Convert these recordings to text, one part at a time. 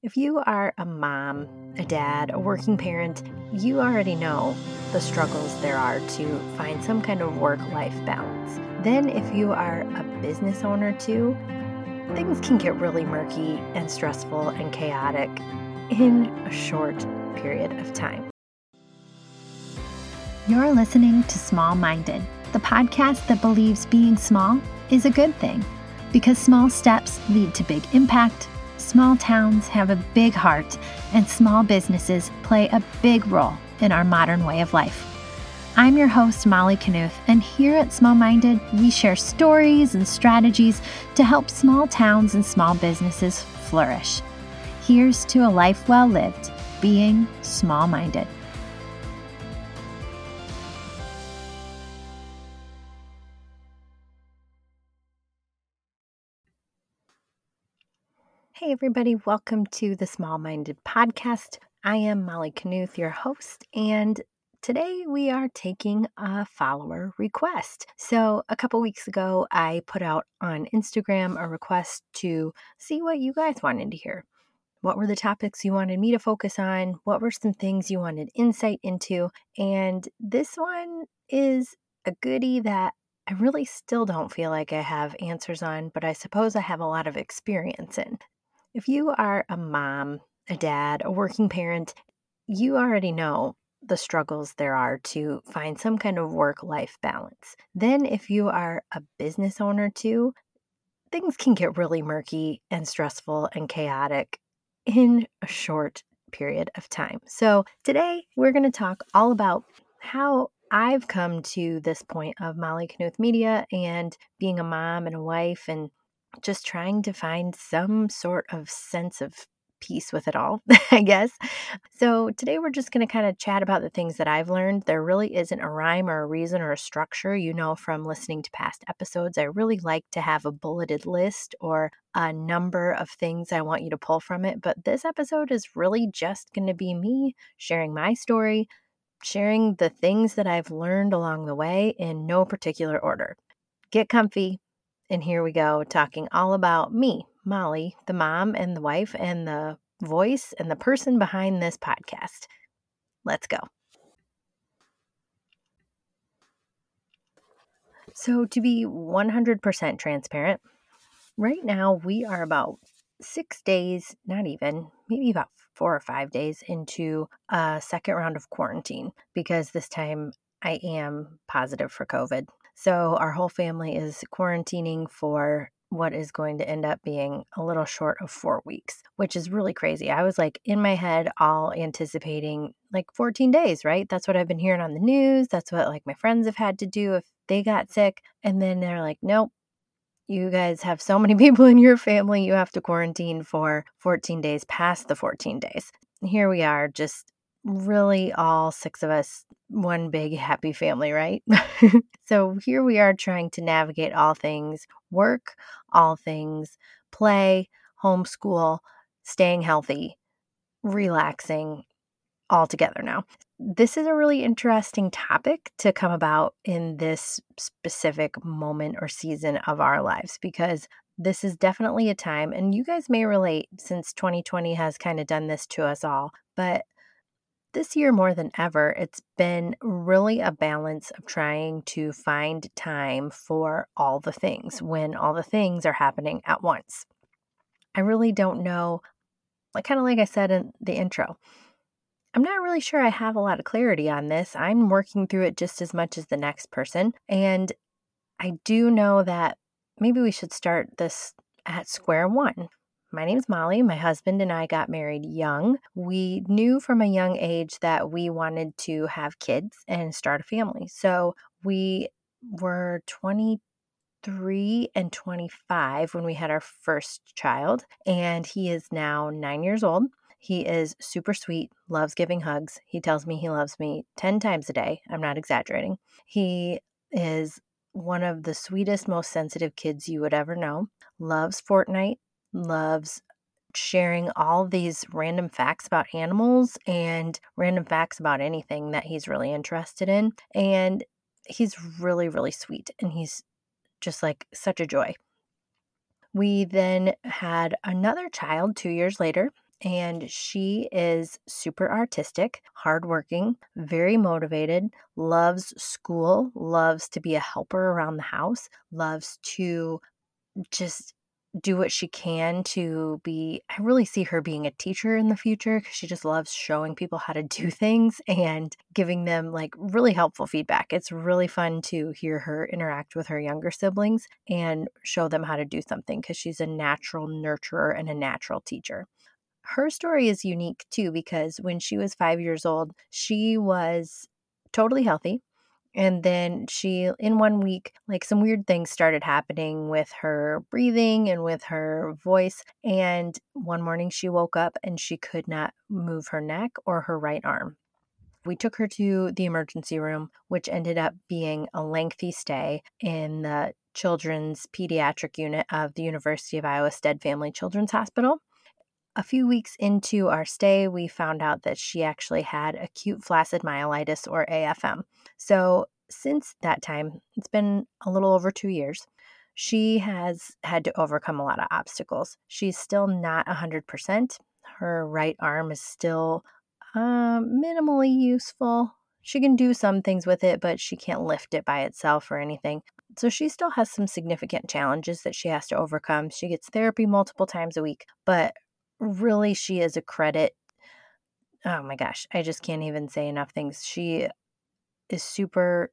If you are a mom, a dad, a working parent, you already know the struggles there are to find some kind of work life balance. Then, if you are a business owner too, things can get really murky and stressful and chaotic in a short period of time. You're listening to Small Minded, the podcast that believes being small is a good thing because small steps lead to big impact Small towns have a big heart, and small businesses play a big role in our modern way of life. I'm your host, Molly Knuth, and here at Small Minded, we share stories and strategies to help small towns and small businesses flourish. Here's to a life well lived, being small minded. Hey, everybody, welcome to the Small Minded Podcast. I am Molly Knuth, your host, and today we are taking a follower request. So, a couple weeks ago, I put out on Instagram a request to see what you guys wanted to hear. What were the topics you wanted me to focus on? What were some things you wanted insight into? And this one is a goodie that I really still don't feel like I have answers on, but I suppose I have a lot of experience in. If you are a mom, a dad, a working parent, you already know the struggles there are to find some kind of work life balance. Then, if you are a business owner too, things can get really murky and stressful and chaotic in a short period of time. So, today we're going to talk all about how I've come to this point of Molly Knuth Media and being a mom and a wife and just trying to find some sort of sense of peace with it all, I guess. So, today we're just going to kind of chat about the things that I've learned. There really isn't a rhyme or a reason or a structure. You know, from listening to past episodes, I really like to have a bulleted list or a number of things I want you to pull from it. But this episode is really just going to be me sharing my story, sharing the things that I've learned along the way in no particular order. Get comfy, and here we go, talking all about me, Molly, the mom and the wife, and the voice and the person behind this podcast. Let's go. So, to be 100% transparent, right now we are about six days, not even, maybe about four or five days into a second round of quarantine because this time I am positive for COVID. So our whole family is quarantining for what is going to end up being a little short of four weeks, which is really crazy. I was like in my head, all anticipating like 14 days, right? That's what I've been hearing on the news. That's what like my friends have had to do if they got sick. And then they're like, nope, you guys have so many people in your family, you have to quarantine for 14 days past the 14 days. Here we are, just really all six of us one big happy family, right? so here we are trying to navigate all things work, all things play, homeschool, staying healthy, relaxing all together now. This is a really interesting topic to come about in this specific moment or season of our lives because this is definitely a time, and you guys may relate since 2020 has kind of done this to us all, but this year, more than ever, it's been really a balance of trying to find time for all the things when all the things are happening at once. I really don't know, like kind of like I said in the intro, I'm not really sure I have a lot of clarity on this. I'm working through it just as much as the next person. And I do know that maybe we should start this at square one. My name's Molly. My husband and I got married young. We knew from a young age that we wanted to have kids and start a family. So we were 23 and 25 when we had our first child, and he is now nine years old. He is super sweet, loves giving hugs. He tells me he loves me 10 times a day. I'm not exaggerating. He is one of the sweetest, most sensitive kids you would ever know. Loves Fortnite, loves sharing all these random facts about animals and random facts about anything that he's really interested in. And he's really, really sweet and he's just like such a joy. We then had another child two years later, and she is super artistic, hardworking, very motivated, loves school, loves to be a helper around the house, loves to just do what she can to be I really see her being a teacher in the future cuz she just loves showing people how to do things and giving them like really helpful feedback. It's really fun to hear her interact with her younger siblings and show them how to do something cuz she's a natural nurturer and a natural teacher. Her story is unique too because when she was 5 years old, she was totally healthy and then she, in one week, like some weird things started happening with her breathing and with her voice. And one morning she woke up and she could not move her neck or her right arm. We took her to the emergency room, which ended up being a lengthy stay in the children's pediatric unit of the University of Iowa Stead Family Children's Hospital. A few weeks into our stay, we found out that she actually had acute flaccid myelitis or AFM. So, since that time, it's been a little over two years, she has had to overcome a lot of obstacles. She's still not 100%. Her right arm is still uh, minimally useful. She can do some things with it, but she can't lift it by itself or anything. So she still has some significant challenges that she has to overcome. She gets therapy multiple times a week, but really she is a credit. Oh my gosh, I just can't even say enough things. She is super,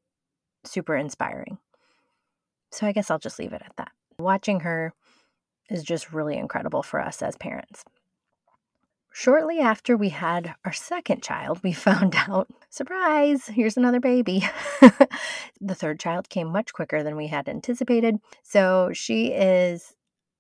super inspiring. So I guess I'll just leave it at that. Watching her is just really incredible for us as parents. Shortly after we had our second child, we found out surprise, here's another baby. the third child came much quicker than we had anticipated. So she is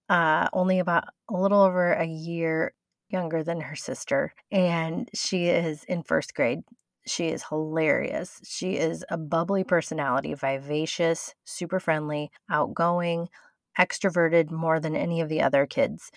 uh, only about a little over a year younger than her sister, and she is in first grade. She is hilarious. She is a bubbly personality, vivacious, super friendly, outgoing, extroverted more than any of the other kids.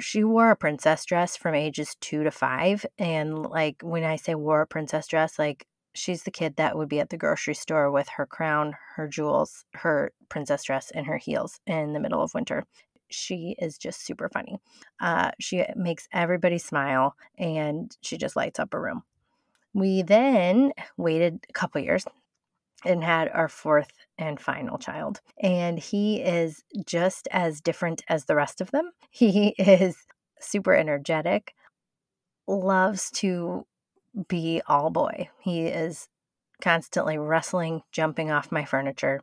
She wore a princess dress from ages two to five. And, like, when I say wore a princess dress, like, she's the kid that would be at the grocery store with her crown, her jewels, her princess dress, and her heels in the middle of winter she is just super funny. Uh, she makes everybody smile and she just lights up a room. We then waited a couple years and had our fourth and final child. And he is just as different as the rest of them. He is super energetic, loves to be all boy. He is constantly wrestling, jumping off my furniture,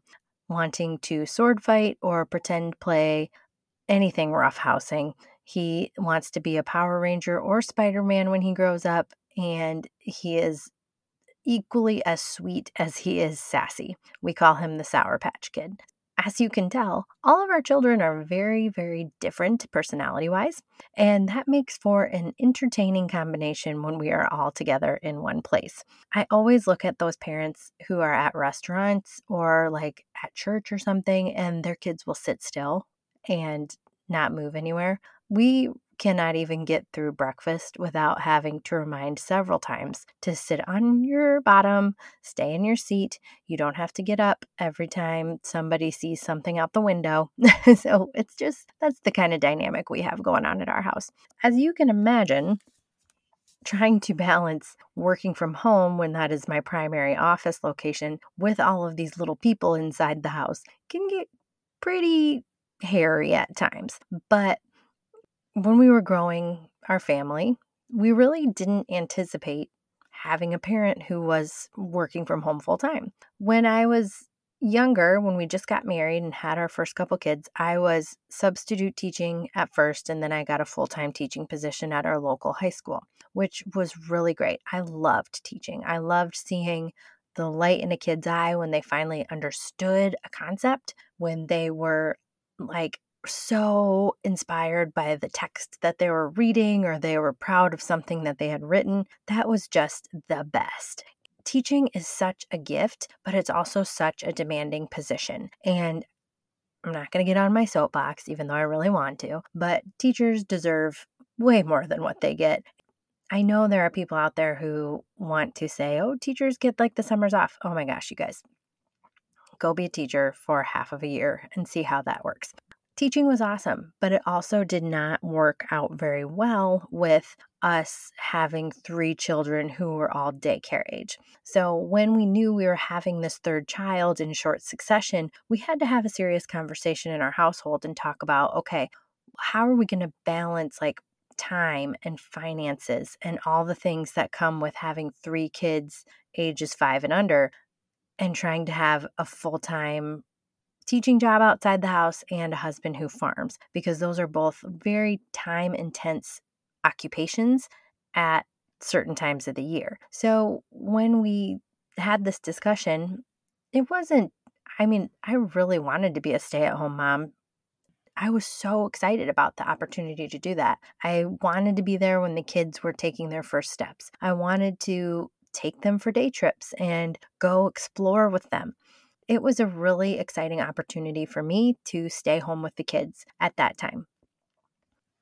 wanting to sword fight or pretend play anything roughhousing. He wants to be a Power Ranger or Spider Man when he grows up, and he is equally as sweet as he is sassy. We call him the Sour Patch Kid. As you can tell, all of our children are very, very different personality wise, and that makes for an entertaining combination when we are all together in one place. I always look at those parents who are at restaurants or like at church or something, and their kids will sit still and not move anywhere. We cannot even get through breakfast without having to remind several times to sit on your bottom, stay in your seat. You don't have to get up every time somebody sees something out the window. so it's just that's the kind of dynamic we have going on at our house. As you can imagine, trying to balance working from home when that is my primary office location with all of these little people inside the house can get pretty hairy at times. But when we were growing our family, we really didn't anticipate having a parent who was working from home full time. When I was younger, when we just got married and had our first couple kids, I was substitute teaching at first, and then I got a full time teaching position at our local high school, which was really great. I loved teaching. I loved seeing the light in a kid's eye when they finally understood a concept, when they were like so inspired by the text that they were reading or they were proud of something that they had written. That was just the best. Teaching is such a gift, but it's also such a demanding position. And I'm not going to get on my soapbox, even though I really want to, but teachers deserve way more than what they get. I know there are people out there who want to say, oh, teachers get like the summers off. Oh my gosh, you guys, go be a teacher for half of a year and see how that works. teaching was awesome, but it also did not work out very well with us having three children who were all daycare age. So, when we knew we were having this third child in short succession, we had to have a serious conversation in our household and talk about okay, how are we going to balance like time and finances and all the things that come with having three kids ages five and under and trying to have a full time teaching job outside the house and a husband who farms because those are both very time intense occupations at certain times of the year. So when we had this discussion, it wasn't, I mean, I really wanted to be a stay at home mom. I was so excited about the opportunity to do that. I wanted to be there when the kids were taking their first steps. I wanted to take them for day trips and go explore with them. It was a really exciting opportunity for me to stay home with the kids at that time.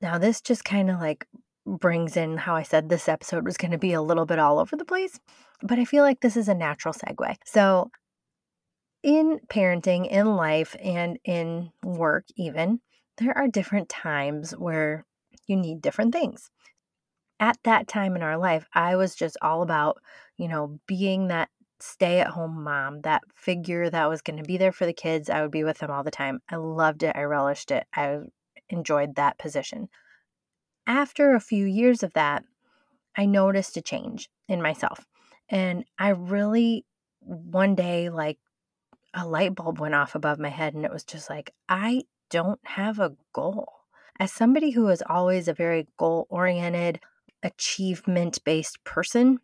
Now, this just kind of like brings in how I said this episode was going to be a little bit all over the place, but I feel like this is a natural segue. So, in parenting, in life, and in work, even, there are different times where you need different things. At that time in our life, I was just all about, you know, being that stay at home mom, that figure that was going to be there for the kids. I would be with them all the time. I loved it. I relished it. I enjoyed that position after a few years of that, I noticed a change in myself. And I really, one day, like a light bulb went off above my head, and it was just like, I don't have a goal. As somebody who is always a very goal oriented, achievement based person,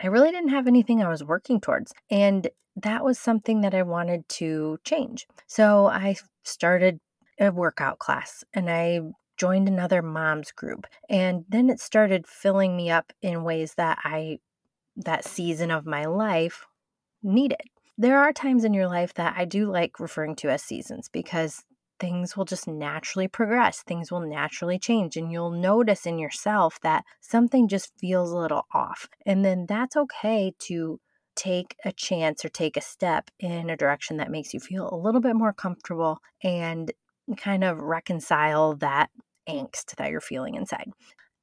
I really didn't have anything I was working towards. And that was something that I wanted to change. So I started a workout class and I joined another mom's group. And then it started filling me up in ways that I, that season of my life needed. There are times in your life that I do like referring to as seasons because things will just naturally progress. Things will naturally change. And you'll notice in yourself that something just feels a little off. And then that's okay to take a chance or take a step in a direction that makes you feel a little bit more comfortable and kind of reconcile that angst that you're feeling inside.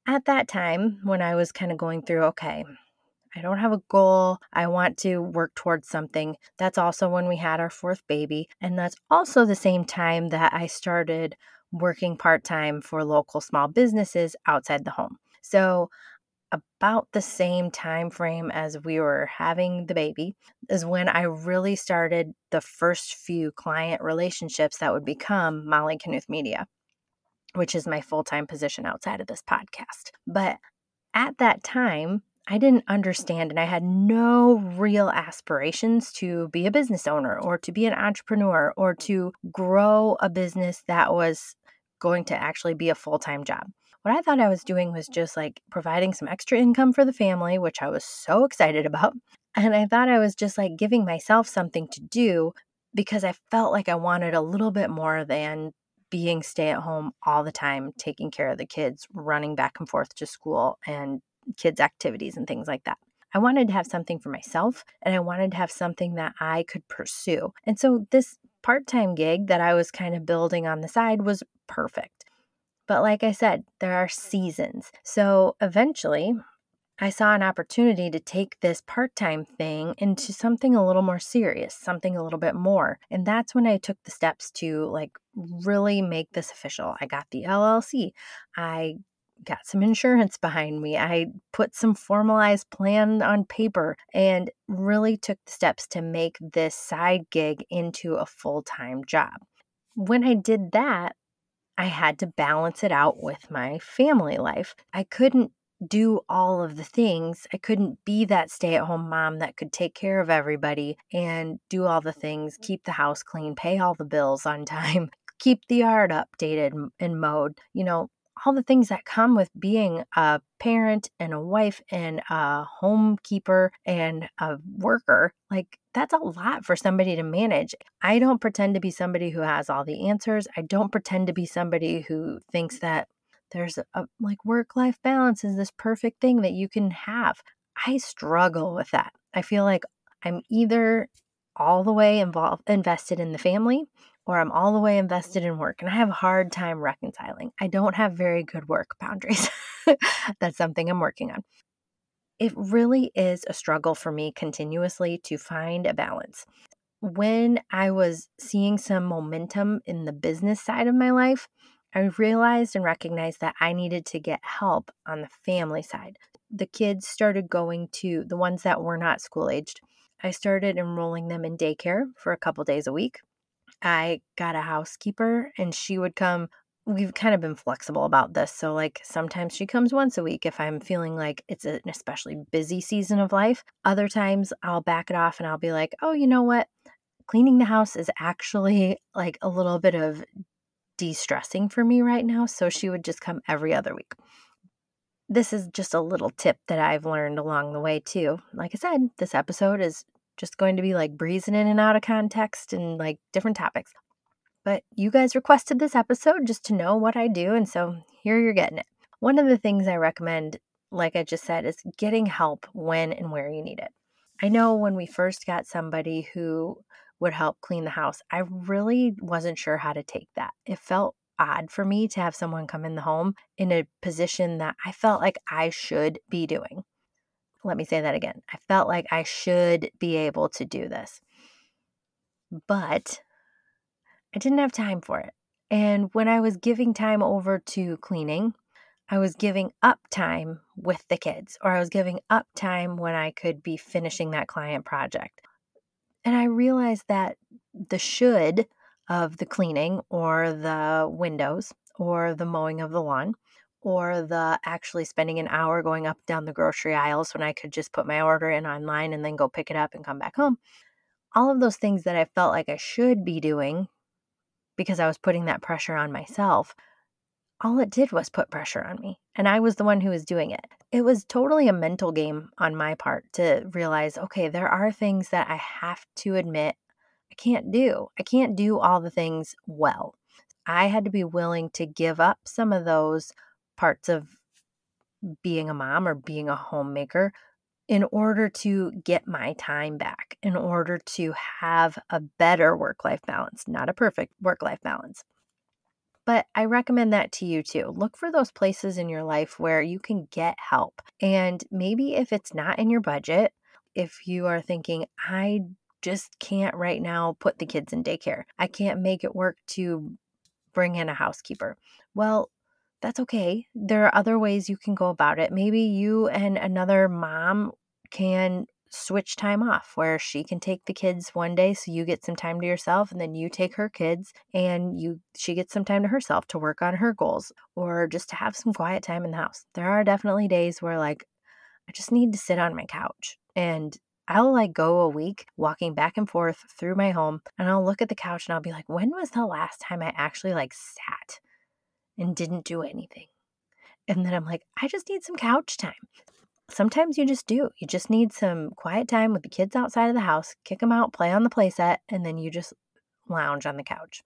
At that time, when I was kind of going through, okay, I don't have a goal. I want to work towards something. That's also when we had our fourth baby. And that's also the same time that I started working part time for local small businesses outside the home. So, about the same time frame as we were having the baby is when I really started the first few client relationships that would become Molly Knuth Media which is my full time position outside of this podcast. But at that time, I didn't understand and I had no real aspirations to be a business owner or to be an entrepreneur or to grow a business that was going to actually be a full time job. What I thought I was doing was just like providing some extra income for the family, which I was so excited about. And I thought I was just like giving myself something to do because I felt like I wanted a little bit more than being stay at home all the time, taking care of the kids, running back and forth to school and kids' activities and things like that. I wanted to have something for myself and I wanted to have something that I could pursue. And so this part time gig that I was kind of building on the side was perfect. But like I said, there are seasons. So eventually, I saw an opportunity to take this part time thing into something a little more serious, something a little bit more. And that's when I took the steps to like really make this official. I got the LLC. I got some insurance behind me. I put some formalized plan on paper and really took the steps to make this side gig into a full time job. When I did that, I had to balance it out with my family life. I couldn't do all of the things. I couldn't be that stay at home mom that could take care of everybody and do all the things, mm-hmm. keep the house clean, pay all the bills on time, keep the yard updated and mowed, you know, all the things that come with being a parent and a wife and a homekeeper and a worker. Like, that's a lot for somebody to manage. I don't pretend to be somebody who has all the answers. I don't pretend to be somebody who thinks that there's a like work life balance is this perfect thing that you can have. I struggle with that. I feel like I'm either all the way involved invested in the family or I'm all the way invested in work and I have a hard time reconciling. I don't have very good work boundaries. That's something I'm working on. It really is a struggle for me continuously to find a balance. When I was seeing some momentum in the business side of my life, I realized and recognized that I needed to get help on the family side. The kids started going to the ones that were not school aged. I started enrolling them in daycare for a couple days a week. I got a housekeeper and she would come. We've kind of been flexible about this. So, like, sometimes she comes once a week if I'm feeling like it's an especially busy season of life. Other times I'll back it off and I'll be like, oh, you know what? Cleaning the house is actually like a little bit of de stressing for me right now. So she would just come every other week. This is just a little tip that I've learned along the way, too. Like I said, this episode is just going to be like breezing in and out of context and like different topics. But you guys requested this episode just to know what I do. And so here you're getting it. One of the things I recommend, like I just said, is getting help when and where you need it. I know when we first got somebody who would help clean the house. I really wasn't sure how to take that. It felt odd for me to have someone come in the home in a position that I felt like I should be doing. Let me say that again. I felt like I should be able to do this. But I didn't have time for it. And when I was giving time over to cleaning, I was giving up time with the kids, or I was giving up time when I could be finishing that client project. And I realized that the should of the cleaning or the windows or the mowing of the lawn or the actually spending an hour going up down the grocery aisles when I could just put my order in online and then go pick it up and come back home. All of those things that I felt like I should be doing because I was putting that pressure on myself all it did was put pressure on me. And I was the one who was doing it. It was totally a mental game on my part to realize okay, there are things that I have to admit I can't do. I can't do all the things well. I had to be willing to give up some of those parts of being a mom or being a homemaker in order to get my time back, in order to have a better work life balance, not a perfect work life balance. But I recommend that to you too. Look for those places in your life where you can get help. And maybe if it's not in your budget, if you are thinking, I just can't right now put the kids in daycare, I can't make it work to bring in a housekeeper. Well, that's okay. There are other ways you can go about it. Maybe you and another mom can switch time off where she can take the kids one day so you get some time to yourself and then you take her kids and you she gets some time to herself to work on her goals or just to have some quiet time in the house. There are definitely days where like I just need to sit on my couch and I'll like go a week walking back and forth through my home and I'll look at the couch and I'll be like when was the last time I actually like sat and didn't do anything? And then I'm like, I just need some couch time sometimes you just do. You just need some quiet time with the kids outside of the house, kick them out, play on the playset, and then you just lounge on the couch.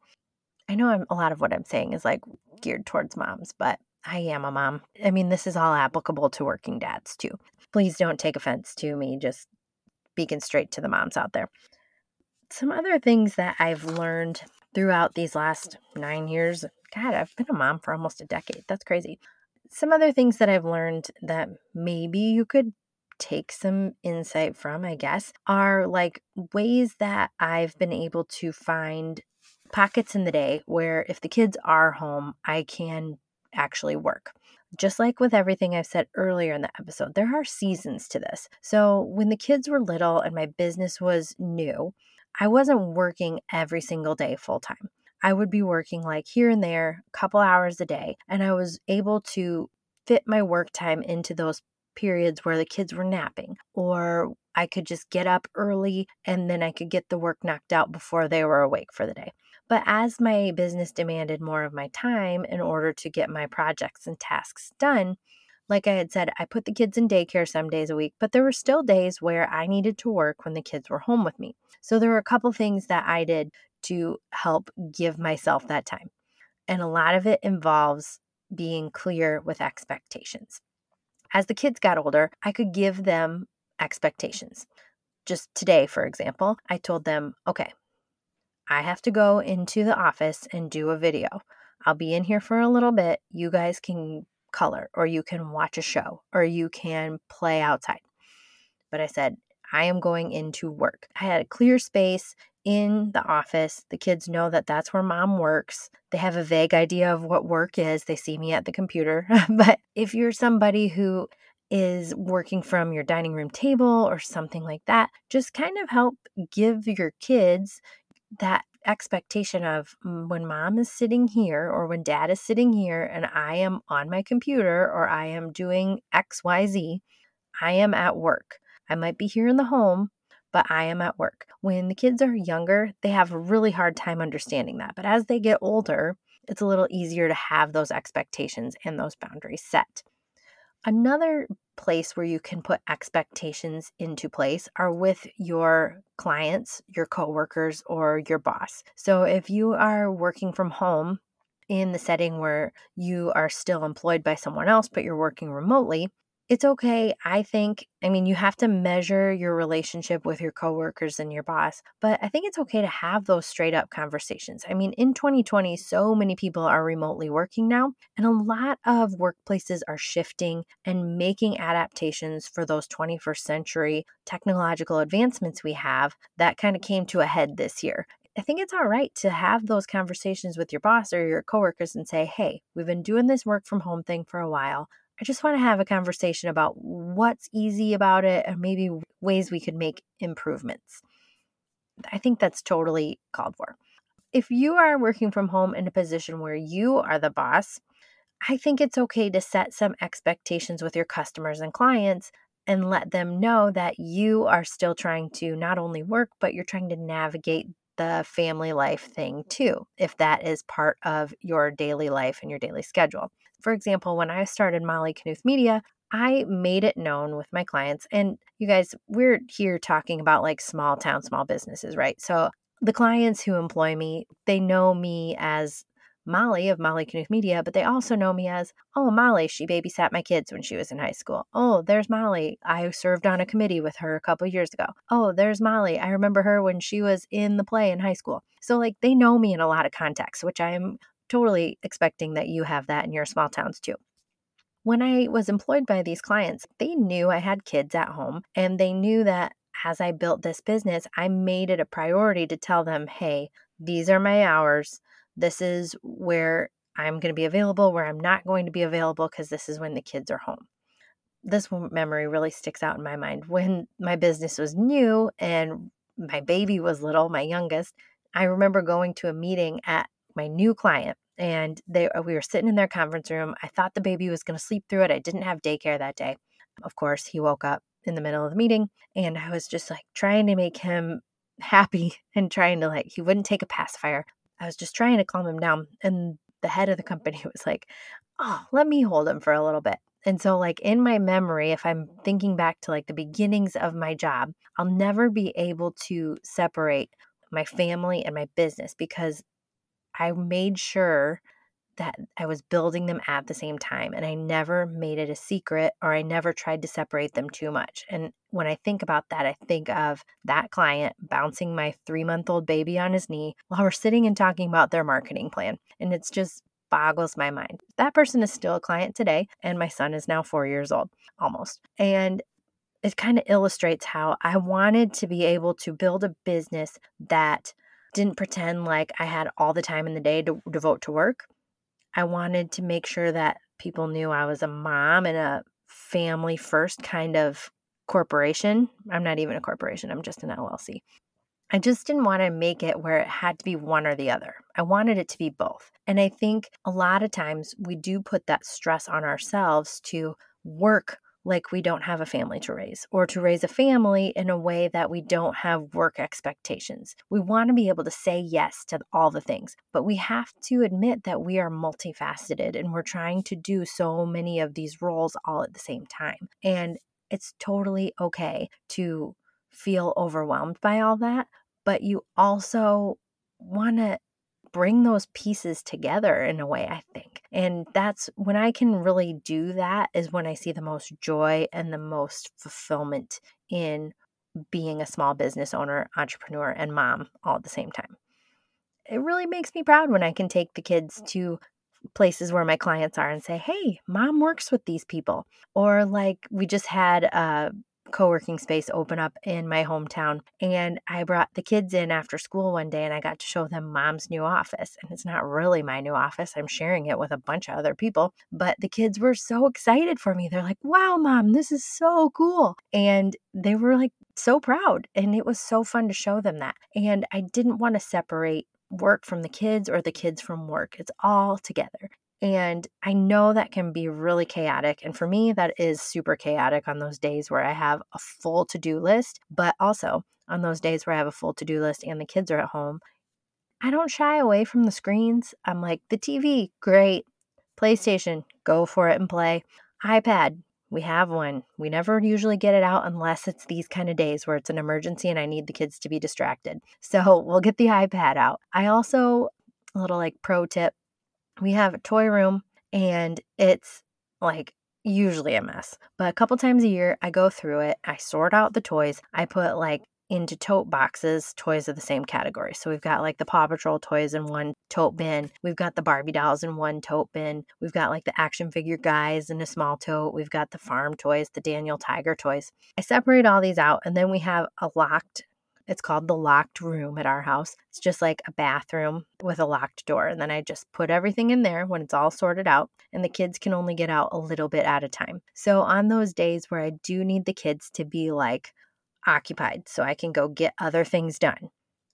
I know I'm, a lot of what I'm saying is like geared towards moms, but I am a mom. I mean, this is all applicable to working dads too. Please don't take offense to me just speaking straight to the moms out there. Some other things that I've learned throughout these last nine years God, I've been a mom for almost a decade. That's crazy some other things that I've learned that maybe you could take some insight from, I guess, are like ways that I've been able to find pockets in the day where if the kids are home, I can actually work. Just like with everything I've said earlier in the episode, there are seasons to this. So, when the kids were little and my business was new, I wasn't working every single day full time. I would be working like here and there, a couple hours a day, and I was able to fit my work time into those periods where the kids were napping, or I could just get up early and then I could get the work knocked out before they were awake for the day. But as my business demanded more of my time in order to get my projects and tasks done, like I had said, I put the kids in daycare some days a week, but there were still days where I needed to work when the kids were home with me. So there were a couple things that I did to help give myself that time. And a lot of it involves being clear with expectations. As the kids got older, I could give them expectations. Just today, for example, I told them, okay, I have to go into the office and do a video. I'll be in here for a little bit. You guys can color, or you can watch a show, or you can play outside. But I said, I am going into work. I had a clear space in the office. The kids know that that's where mom works. They have a vague idea of what work is. They see me at the computer. but if you're somebody who is working from your dining room table or something like that, just kind of help give your kids that expectation of mm, when mom is sitting here or when dad is sitting here and I am on my computer or I am doing XYZ, I am at work. I might be here in the home, but I am at work. When the kids are younger, they have a really hard time understanding that. But as they get older, it's a little easier to have those expectations and those boundaries set. Another place where you can put expectations into place are with your clients, your coworkers, or your boss. So if you are working from home in the setting where you are still employed by someone else, but you're working remotely, it's okay. I think, I mean, you have to measure your relationship with your coworkers and your boss, but I think it's okay to have those straight up conversations. I mean, in 2020, so many people are remotely working now, and a lot of workplaces are shifting and making adaptations for those 21st century technological advancements we have that kind of came to a head this year. I think it's all right to have those conversations with your boss or your coworkers and say, hey, we've been doing this work from home thing for a while. I just want to have a conversation about what's easy about it and maybe ways we could make improvements. I think that's totally called for. If you are working from home in a position where you are the boss, I think it's okay to set some expectations with your customers and clients and let them know that you are still trying to not only work, but you're trying to navigate the family life thing too, if that is part of your daily life and your daily schedule. For example, when I started Molly Knuth Media, I made it known with my clients. And you guys, we're here talking about like small town, small businesses, right? So the clients who employ me, they know me as Molly of Molly Knuth Media, but they also know me as, oh, Molly, she babysat my kids when she was in high school. Oh, there's Molly. I served on a committee with her a couple years ago. Oh, there's Molly. I remember her when she was in the play in high school. So, like, they know me in a lot of contexts, which I'm totally expecting that you have that in your small towns too. When I was employed by these clients, they knew I had kids at home and they knew that as I built this business, I made it a priority to tell them, hey, these are my hours. This is where I'm going to be available, where I'm not going to be available because this is when the kids are home. This memory really sticks out in my mind. When my business was new and my baby was little, my youngest, I remember going to a meeting at my new client and they uh, we were sitting in their conference room. I thought the baby was going to sleep through it. I didn't have daycare that day. Of course, he woke up in the middle of the meeting and I was just like trying to make him happy and trying to like he wouldn't take a pacifier. I was just trying to calm him down and the head of the company was like, "Oh, let me hold him for a little bit." And so like in my memory, if I'm thinking back to like the beginnings of my job, I'll never be able to separate my family and my business because I made sure that I was building them at the same time and I never made it a secret or I never tried to separate them too much. And when I think about that, I think of that client bouncing my three month old baby on his knee while we're sitting and talking about their marketing plan. And it's just boggles my mind. That person is still a client today, and my son is now four years old almost. And it kind of illustrates how I wanted to be able to build a business that didn't pretend like I had all the time in the day to devote to work. I wanted to make sure that people knew I was a mom and a family first kind of corporation. I'm not even a corporation, I'm just an LLC. I just didn't want to make it where it had to be one or the other. I wanted it to be both. And I think a lot of times we do put that stress on ourselves to work like we don't have a family to raise, or to raise a family in a way that we don't have work expectations. We want to be able to say yes to all the things, but we have to admit that we are multifaceted and we're trying to do so many of these roles all at the same time. And it's totally okay to feel overwhelmed by all that, but you also want to bring those pieces together in a way, I think. And that's when I can really do that, is when I see the most joy and the most fulfillment in being a small business owner, entrepreneur, and mom all at the same time. it really makes me proud when I can take the kids to places where my clients are and say, hey, mom works with these people. Or like we just had a co-working space open up in my hometown and I brought the kids in after school one day and I got to show them mom's new office and it's not really my new office I'm sharing it with a bunch of other people but the kids were so excited for me they're like wow mom this is so cool and they were like so proud and it was so fun to show them that and I didn't want to separate work from the kids or the kids from work. It's all together. And I know that can be really chaotic. And for me, that is super chaotic on those days where I have a full to do list, but also on those days where I have a full to do list and the kids are at home. I don't shy away from the screens. I'm like, the TV, great. PlayStation, go for it and play. iPad, we have one. We never usually get it out unless it's these kind of days where it's an emergency and I need the kids to be distracted. So we'll get the iPad out. I also, a little like pro tip, we have a toy room and it's like usually a mess. But a couple times a year, I go through it, I sort out the toys, I put like into tote boxes toys of the same category. So we've got like the Paw Patrol toys in one tote bin. We've got the Barbie dolls in one tote bin. We've got like the action figure guys in a small tote. We've got the farm toys, the Daniel Tiger toys. I separate all these out and then we have a locked it's called the locked room at our house. It's just like a bathroom with a locked door. And then I just put everything in there when it's all sorted out, and the kids can only get out a little bit at a time. So, on those days where I do need the kids to be like occupied so I can go get other things done.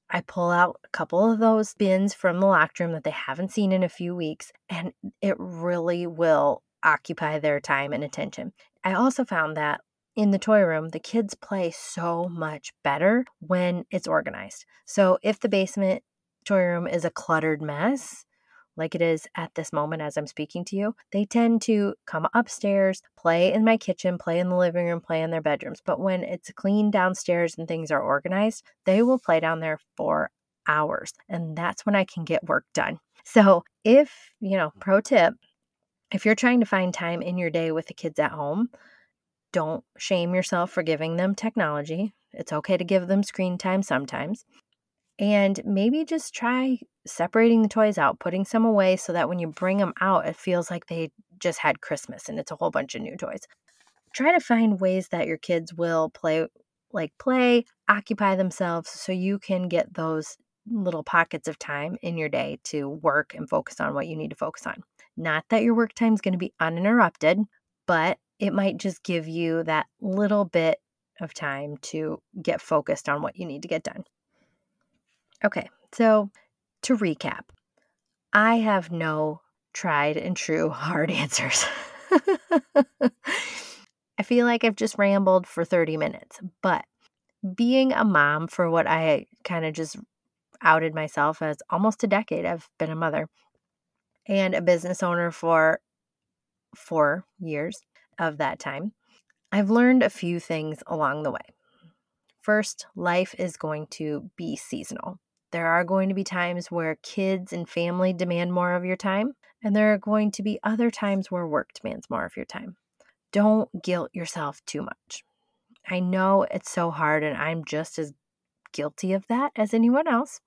I pull out a couple of those bins from the locked room that they haven't seen in a few weeks, and it really will occupy their time and attention. I also found that in the toy room, the kids play so much better when it's organized. So if the basement toy room is a cluttered mess, like it is at this moment as I'm speaking to you, they tend to come upstairs, play in my kitchen, play in the living room, play in their bedrooms. But when it's clean downstairs and things are organized, they will play down there for hours. And that's when I can get work done. So, if, you know, pro tip, if you're trying to find time in your day with the kids at home, don't shame yourself for giving them technology. It's okay to give them screen time sometimes. And maybe just try separating the toys out, putting some away so that when you bring them out, it feels like they just had Christmas and it's a whole bunch of new toys. Try to find ways that your kids will play, like play, occupy themselves so you can get those little pockets of time in your day to work and focus on what you need to focus on. Not that your work time is going to be uninterrupted, but it might just give you that little bit of time to get focused on what you need to get done. Okay, so to recap, I have no tried and true hard answers. I feel like I've just rambled for 30 minutes, but being a mom for what I kind of just outed myself as almost a decade, I've been a mother and a business owner for four years of that time. I've learned a few things along the way. First, life is going to be seasonal. There are going to be times where kids and family demand more of your time, and there are going to be other times where work demands more of your time. Don't guilt yourself too much. I know it's so hard, and I'm just as guilty of that as anyone else,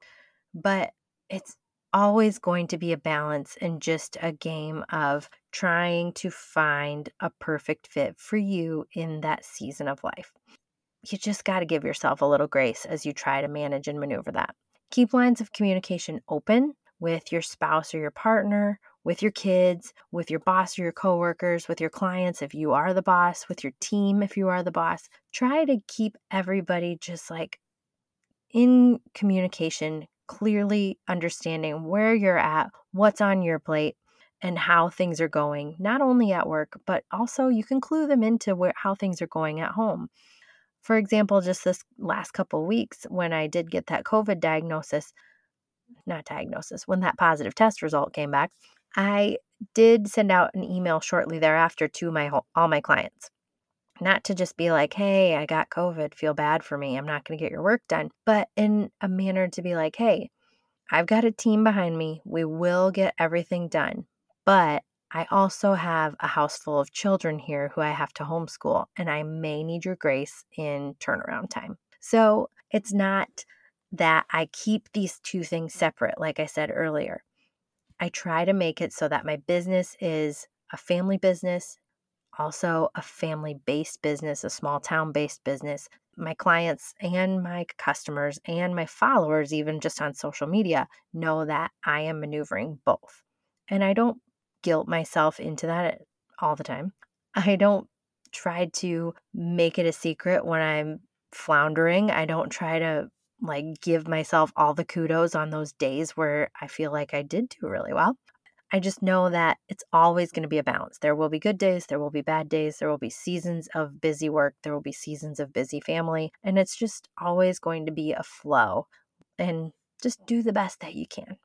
but it's always going to be a balance and just a game of trying to find a perfect fit for you in that season of life. You just got to give yourself a little grace as you try to manage and maneuver that. Keep lines of communication open with your spouse or your partner, with your kids, with your boss or your coworkers, with your clients if you are the boss, with your team if you are the boss. Try to keep everybody just like in communication, clearly understanding where you're at, what's on your plate, and how things are going, not only at work, but also you can clue them into where, how things are going at home. For example, just this last couple weeks when I did get that COVID diagnosis, not diagnosis, when that positive test result came back, I did send out an email shortly thereafter to my all my clients. Not to just be like, "Hey, I got COVID, feel bad for me. I'm not going to get your work done," but in a manner to be like, "Hey, I've got a team behind me. We will get everything done. But I also have a house full of children here who I have to homeschool, and I may need your grace in turnaround time. So it's not that I keep these two things separate, like I said earlier. I try to make it so that my business is a family business, also a family based business, a small town based business. My clients and my customers and my followers, even just on social media, know that I am maneuvering both. And I don't guilt myself into that all the time. I don't try to make it a secret when I'm floundering. I don't try to like give myself all the kudos on those days where I feel like I did do really well. I just know that it's always going to be a balance. There will be good days, there will be bad days, there will be seasons of busy work, there will be seasons of busy family, and it's just always going to be a flow. And just do the best that you can.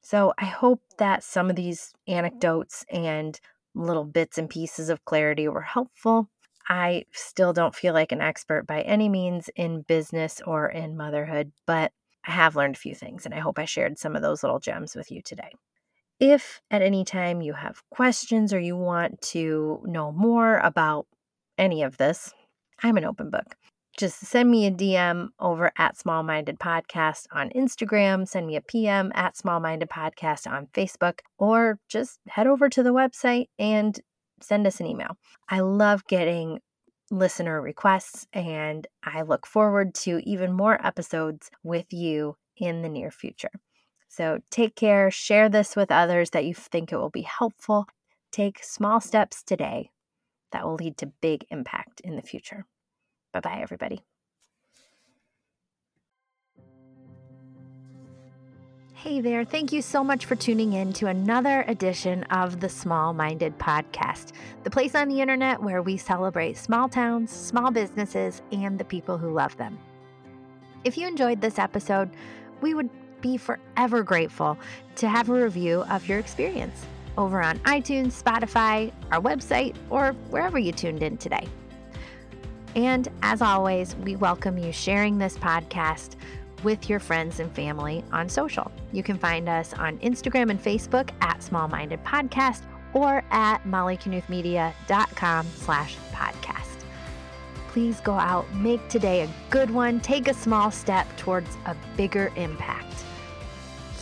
So I hope that some of these anecdotes and little bits and pieces of clarity were helpful. I still don't feel like an expert by any means in business or in motherhood, but I have learned a few things, and I hope I shared some of those little gems with you today. If at any time you have questions or you want to know more about any of this, I'm an open book just send me a DM over at Small Minded Podcast on Instagram, send me a PM at Small Minded Podcast on Facebook, or just head over to the website and send us an email. I love getting listener requests, and I look forward to even more episodes with you in the near future. So take care, share this with others that you think it will be helpful. Take small steps today that will lead to big impact in the future. Bye bye, everybody. Hey there, thank you so much for tuning in to another edition of the Small Minded Podcast, the place on the internet where we celebrate small towns, small businesses, and the people who love them. If you enjoyed this episode, we would be forever grateful to have a review of your experience over on iTunes, Spotify, our website, or wherever you tuned in today. And as always, we welcome you sharing this podcast with your friends and family on social. You can find us on Instagram and Facebook at Small Minded Podcast or at mollyknuthmedia.com slash podcast. Please go out, make today a good one, take a small step towards a bigger impact.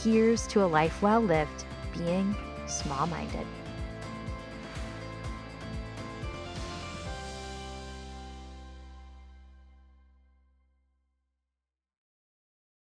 Here's to a life well lived, being small minded.